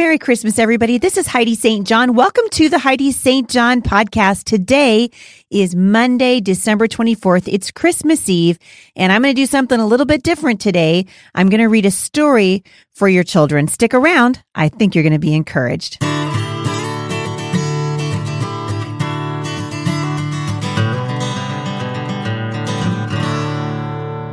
Merry Christmas, everybody. This is Heidi St. John. Welcome to the Heidi St. John podcast. Today is Monday, December 24th. It's Christmas Eve, and I'm going to do something a little bit different today. I'm going to read a story for your children. Stick around. I think you're going to be encouraged.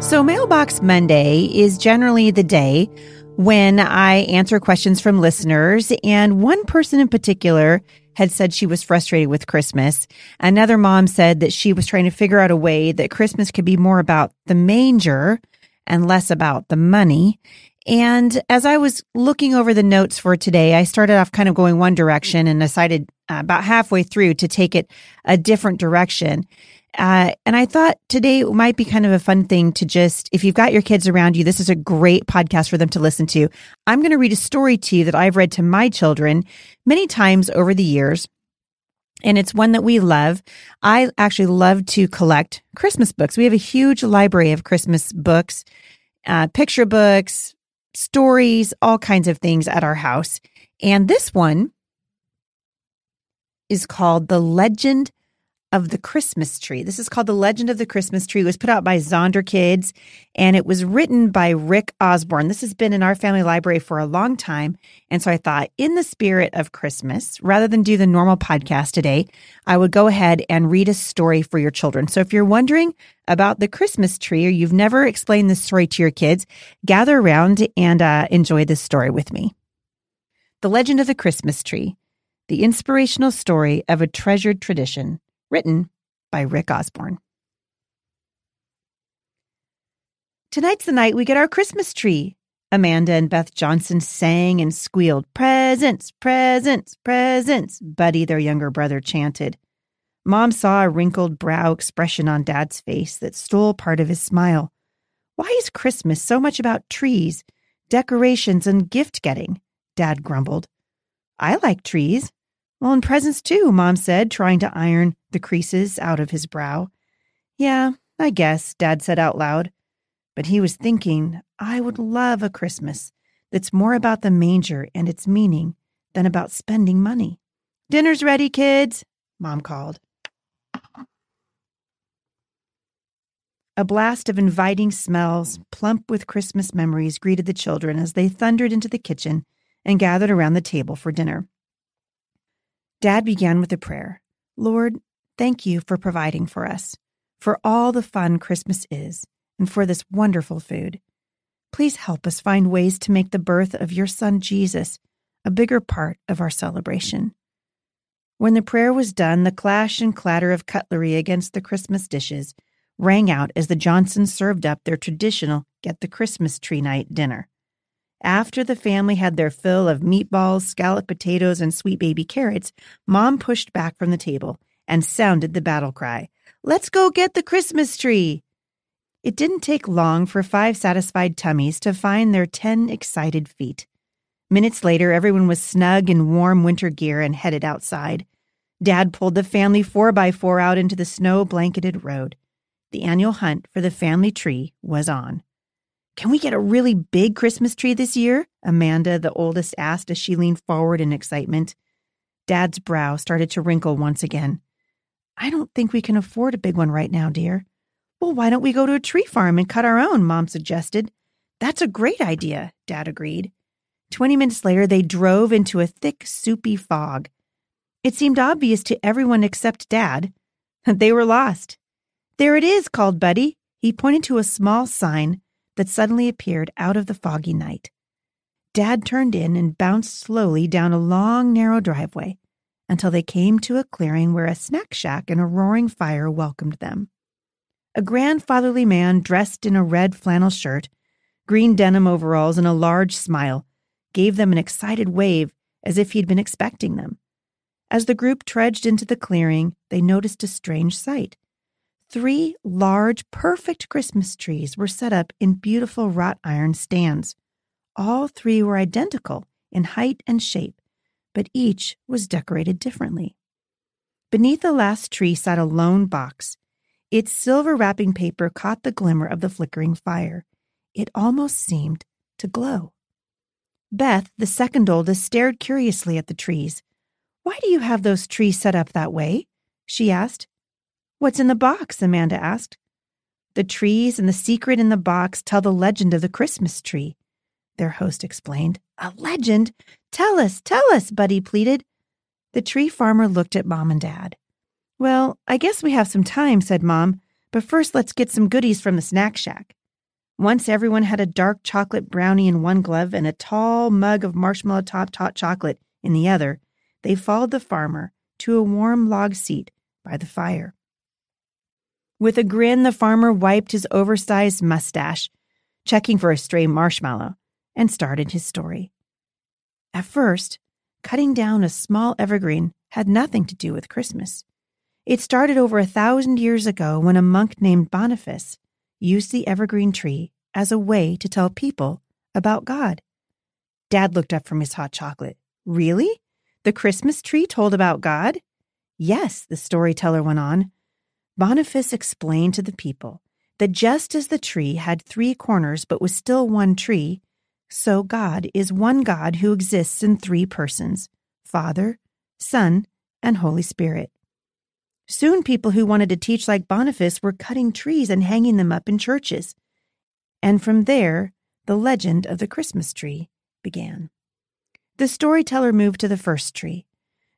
So, Mailbox Monday is generally the day when I answer questions from listeners. And one person in particular had said she was frustrated with Christmas. Another mom said that she was trying to figure out a way that Christmas could be more about the manger and less about the money. And as I was looking over the notes for today, I started off kind of going one direction and decided uh, about halfway through to take it a different direction. Uh, and I thought today might be kind of a fun thing to just, if you've got your kids around you, this is a great podcast for them to listen to. I'm going to read a story to you that I've read to my children many times over the years. And it's one that we love. I actually love to collect Christmas books. We have a huge library of Christmas books, uh, picture books, stories, all kinds of things at our house. And this one is called The Legend of the Christmas Tree. This is called The Legend of the Christmas Tree. It was put out by Zonderkidz and it was written by Rick Osborne. This has been in our family library for a long time. And so I thought, in the spirit of Christmas, rather than do the normal podcast today, I would go ahead and read a story for your children. So if you're wondering about the Christmas tree or you've never explained this story to your kids, gather around and uh, enjoy this story with me. The Legend of the Christmas Tree, the inspirational story of a treasured tradition Written by Rick Osborne. Tonight's the night we get our Christmas tree. Amanda and Beth Johnson sang and squealed, Presents, presents, presents, Buddy, their younger brother, chanted. Mom saw a wrinkled brow expression on Dad's face that stole part of his smile. Why is Christmas so much about trees, decorations, and gift getting? Dad grumbled. I like trees. Well, and presents too, Mom said, trying to iron the creases out of his brow. Yeah, I guess, Dad said out loud. But he was thinking, I would love a Christmas that's more about the manger and its meaning than about spending money. Dinner's ready, kids, Mom called. A blast of inviting smells, plump with Christmas memories, greeted the children as they thundered into the kitchen and gathered around the table for dinner. Dad began with a prayer Lord, thank you for providing for us, for all the fun Christmas is, and for this wonderful food. Please help us find ways to make the birth of your son Jesus a bigger part of our celebration. When the prayer was done, the clash and clatter of cutlery against the Christmas dishes rang out as the Johnsons served up their traditional Get the Christmas Tree Night dinner. After the family had their fill of meatballs, scalloped potatoes, and sweet baby carrots, Mom pushed back from the table and sounded the battle cry Let's go get the Christmas tree! It didn't take long for five satisfied tummies to find their ten excited feet. Minutes later, everyone was snug in warm winter gear and headed outside. Dad pulled the family four by four out into the snow blanketed road. The annual hunt for the family tree was on. Can we get a really big Christmas tree this year? Amanda, the oldest, asked as she leaned forward in excitement. Dad's brow started to wrinkle once again. I don't think we can afford a big one right now, dear. Well, why don't we go to a tree farm and cut our own? Mom suggested. That's a great idea, Dad agreed. Twenty minutes later, they drove into a thick, soupy fog. It seemed obvious to everyone except Dad that they were lost. There it is, called Buddy. He pointed to a small sign that suddenly appeared out of the foggy night. Dad turned in and bounced slowly down a long, narrow driveway until they came to a clearing where a snack shack and a roaring fire welcomed them. A grandfatherly man dressed in a red flannel shirt, green denim overalls, and a large smile gave them an excited wave as if he'd been expecting them. As the group trudged into the clearing, they noticed a strange sight. Three large, perfect Christmas trees were set up in beautiful wrought iron stands. All three were identical in height and shape, but each was decorated differently. Beneath the last tree sat a lone box. Its silver wrapping paper caught the glimmer of the flickering fire. It almost seemed to glow. Beth, the second oldest, stared curiously at the trees. Why do you have those trees set up that way? she asked. What's in the box? Amanda asked. The trees and the secret in the box tell the legend of the Christmas tree, their host explained. A legend? Tell us, tell us, Buddy pleaded. The tree farmer looked at Mom and Dad. Well, I guess we have some time, said Mom, but first let's get some goodies from the snack shack. Once everyone had a dark chocolate brownie in one glove and a tall mug of marshmallow top hot chocolate in the other, they followed the farmer to a warm log seat by the fire. With a grin, the farmer wiped his oversized mustache, checking for a stray marshmallow, and started his story. At first, cutting down a small evergreen had nothing to do with Christmas. It started over a thousand years ago when a monk named Boniface used the evergreen tree as a way to tell people about God. Dad looked up from his hot chocolate. Really? The Christmas tree told about God? Yes, the storyteller went on. Boniface explained to the people that just as the tree had three corners but was still one tree, so God is one God who exists in three persons Father, Son, and Holy Spirit. Soon, people who wanted to teach like Boniface were cutting trees and hanging them up in churches. And from there, the legend of the Christmas tree began. The storyteller moved to the first tree.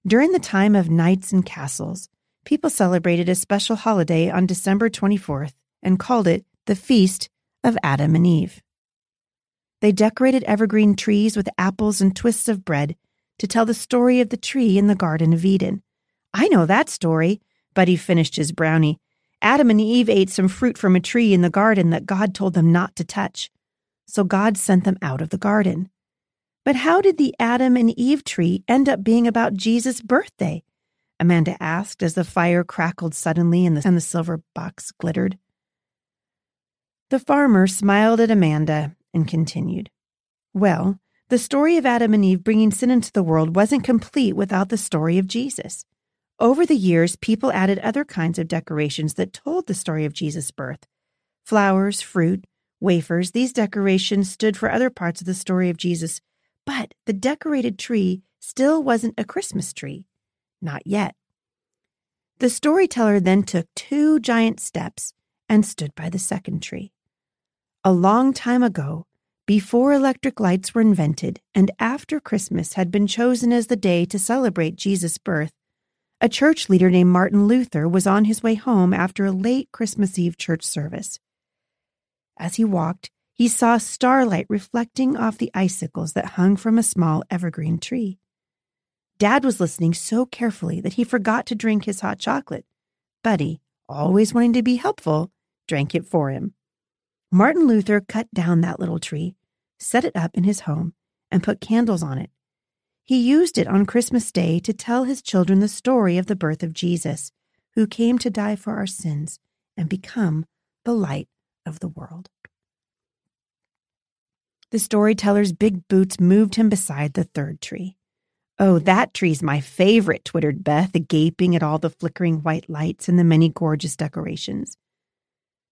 During the time of knights and castles, people celebrated a special holiday on December 24th and called it the Feast of Adam and Eve. They decorated evergreen trees with apples and twists of bread to tell the story of the tree in the Garden of Eden. I know that story, Buddy finished his brownie. Adam and Eve ate some fruit from a tree in the garden that God told them not to touch. So God sent them out of the garden. But how did the Adam and Eve tree end up being about Jesus' birthday? Amanda asked as the fire crackled suddenly and the, and the silver box glittered. The farmer smiled at Amanda and continued. Well, the story of Adam and Eve bringing sin into the world wasn't complete without the story of Jesus. Over the years, people added other kinds of decorations that told the story of Jesus' birth flowers, fruit, wafers. These decorations stood for other parts of the story of Jesus, but the decorated tree still wasn't a Christmas tree. Not yet. The storyteller then took two giant steps and stood by the second tree. A long time ago, before electric lights were invented and after Christmas had been chosen as the day to celebrate Jesus' birth, a church leader named Martin Luther was on his way home after a late Christmas Eve church service. As he walked, he saw starlight reflecting off the icicles that hung from a small evergreen tree. Dad was listening so carefully that he forgot to drink his hot chocolate. Buddy, always wanting to be helpful, drank it for him. Martin Luther cut down that little tree, set it up in his home, and put candles on it. He used it on Christmas Day to tell his children the story of the birth of Jesus, who came to die for our sins and become the light of the world. The storyteller's big boots moved him beside the third tree. Oh, that tree's my favorite, twittered Beth, gaping at all the flickering white lights and the many gorgeous decorations.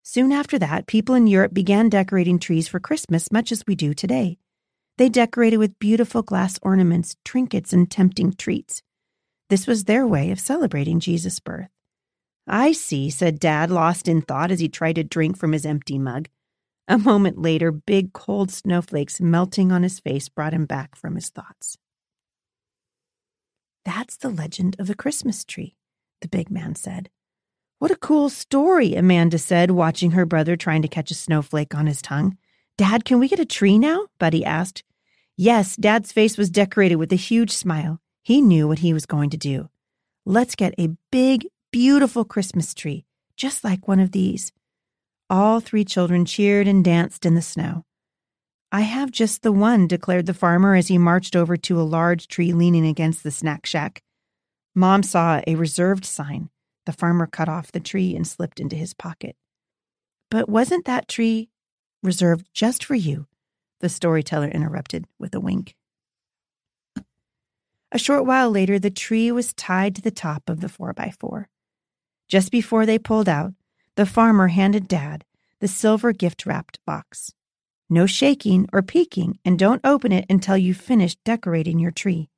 Soon after that, people in Europe began decorating trees for Christmas much as we do today. They decorated with beautiful glass ornaments, trinkets, and tempting treats. This was their way of celebrating Jesus' birth. I see, said Dad, lost in thought as he tried to drink from his empty mug. A moment later, big cold snowflakes melting on his face brought him back from his thoughts. That's the legend of the Christmas tree, the big man said. What a cool story, Amanda said, watching her brother trying to catch a snowflake on his tongue. Dad, can we get a tree now? Buddy asked. Yes, Dad's face was decorated with a huge smile. He knew what he was going to do. Let's get a big, beautiful Christmas tree, just like one of these. All three children cheered and danced in the snow. I have just the one, declared the farmer as he marched over to a large tree leaning against the snack shack. Mom saw a reserved sign. The farmer cut off the tree and slipped into his pocket. But wasn't that tree reserved just for you? The storyteller interrupted with a wink. A short while later, the tree was tied to the top of the 4 by 4 Just before they pulled out, the farmer handed Dad the silver gift wrapped box. No shaking or peeking, and don't open it until you've finished decorating your tree.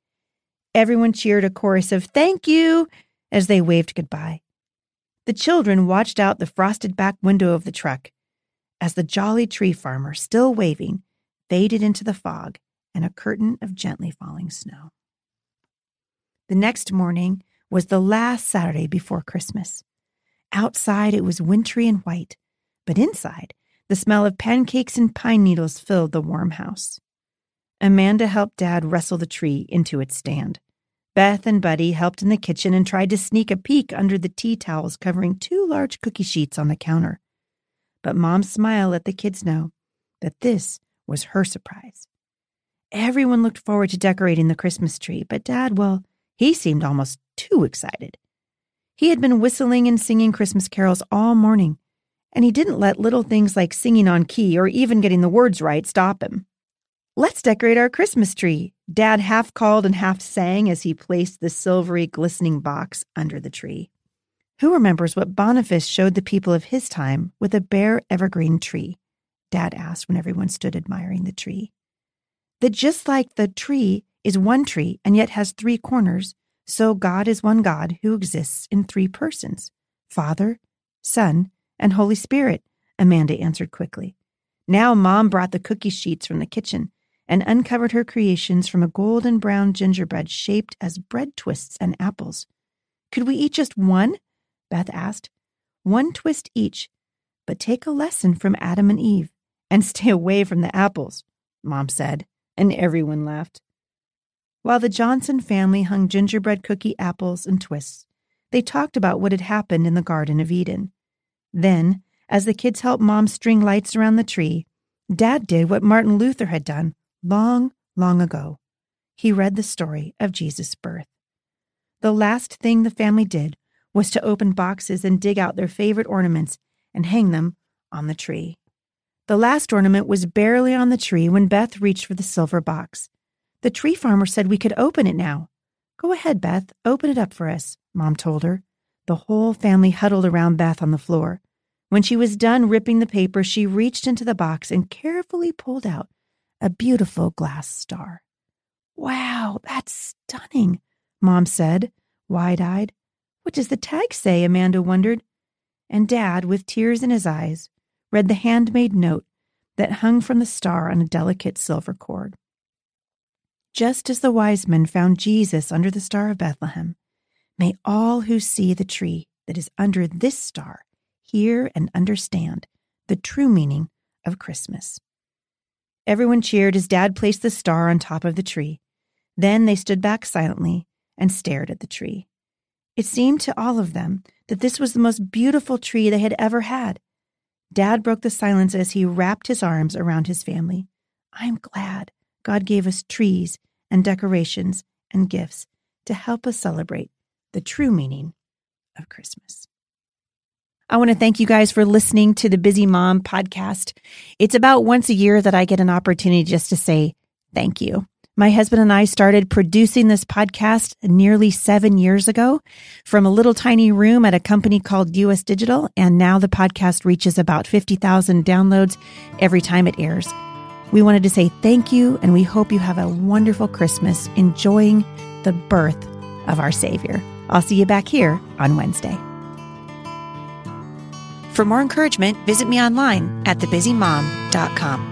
Everyone cheered a chorus of thank you as they waved goodbye. The children watched out the frosted back window of the truck as the jolly tree farmer, still waving, faded into the fog and a curtain of gently falling snow. The next morning was the last Saturday before Christmas. Outside it was wintry and white, but inside the smell of pancakes and pine needles filled the warm house. Amanda helped Dad wrestle the tree into its stand. Beth and Buddy helped in the kitchen and tried to sneak a peek under the tea towels covering two large cookie sheets on the counter. But Mom smiled let the kids know that this was her surprise. Everyone looked forward to decorating the Christmas tree, but Dad, well, he seemed almost too excited. He had been whistling and singing Christmas carols all morning, and he didn't let little things like singing on key or even getting the words right stop him. Let's decorate our Christmas tree, Dad half called and half sang as he placed the silvery, glistening box under the tree. Who remembers what Boniface showed the people of his time with a bare evergreen tree? Dad asked when everyone stood admiring the tree. That just like the tree is one tree and yet has three corners, so God is one God who exists in three persons Father, Son, and Holy Spirit, Amanda answered quickly. Now Mom brought the cookie sheets from the kitchen and uncovered her creations from a golden brown gingerbread shaped as bread twists and apples. Could we eat just one? Beth asked. One twist each, but take a lesson from Adam and Eve and stay away from the apples, Mom said, and everyone laughed. While the Johnson family hung gingerbread cookie apples and twists, they talked about what had happened in the Garden of Eden. Then, as the kids helped Mom string lights around the tree, Dad did what Martin Luther had done long, long ago. He read the story of Jesus' birth. The last thing the family did was to open boxes and dig out their favorite ornaments and hang them on the tree. The last ornament was barely on the tree when Beth reached for the silver box. The tree farmer said we could open it now. Go ahead, Beth, open it up for us, Mom told her. The whole family huddled around Beth on the floor. When she was done ripping the paper, she reached into the box and carefully pulled out a beautiful glass star. Wow, that's stunning, Mom said, wide eyed. What does the tag say? Amanda wondered. And Dad, with tears in his eyes, read the handmade note that hung from the star on a delicate silver cord. Just as the wise men found Jesus under the Star of Bethlehem, may all who see the tree that is under this star hear and understand the true meaning of Christmas. Everyone cheered as Dad placed the star on top of the tree. Then they stood back silently and stared at the tree. It seemed to all of them that this was the most beautiful tree they had ever had. Dad broke the silence as he wrapped his arms around his family. I'm glad God gave us trees and decorations and gifts to help us celebrate the true meaning of Christmas. I want to thank you guys for listening to the Busy Mom podcast. It's about once a year that I get an opportunity just to say thank you. My husband and I started producing this podcast nearly seven years ago from a little tiny room at a company called US Digital. And now the podcast reaches about 50,000 downloads every time it airs. We wanted to say thank you, and we hope you have a wonderful Christmas enjoying the birth of our Savior. I'll see you back here on Wednesday. For more encouragement, visit me online at thebusymom.com.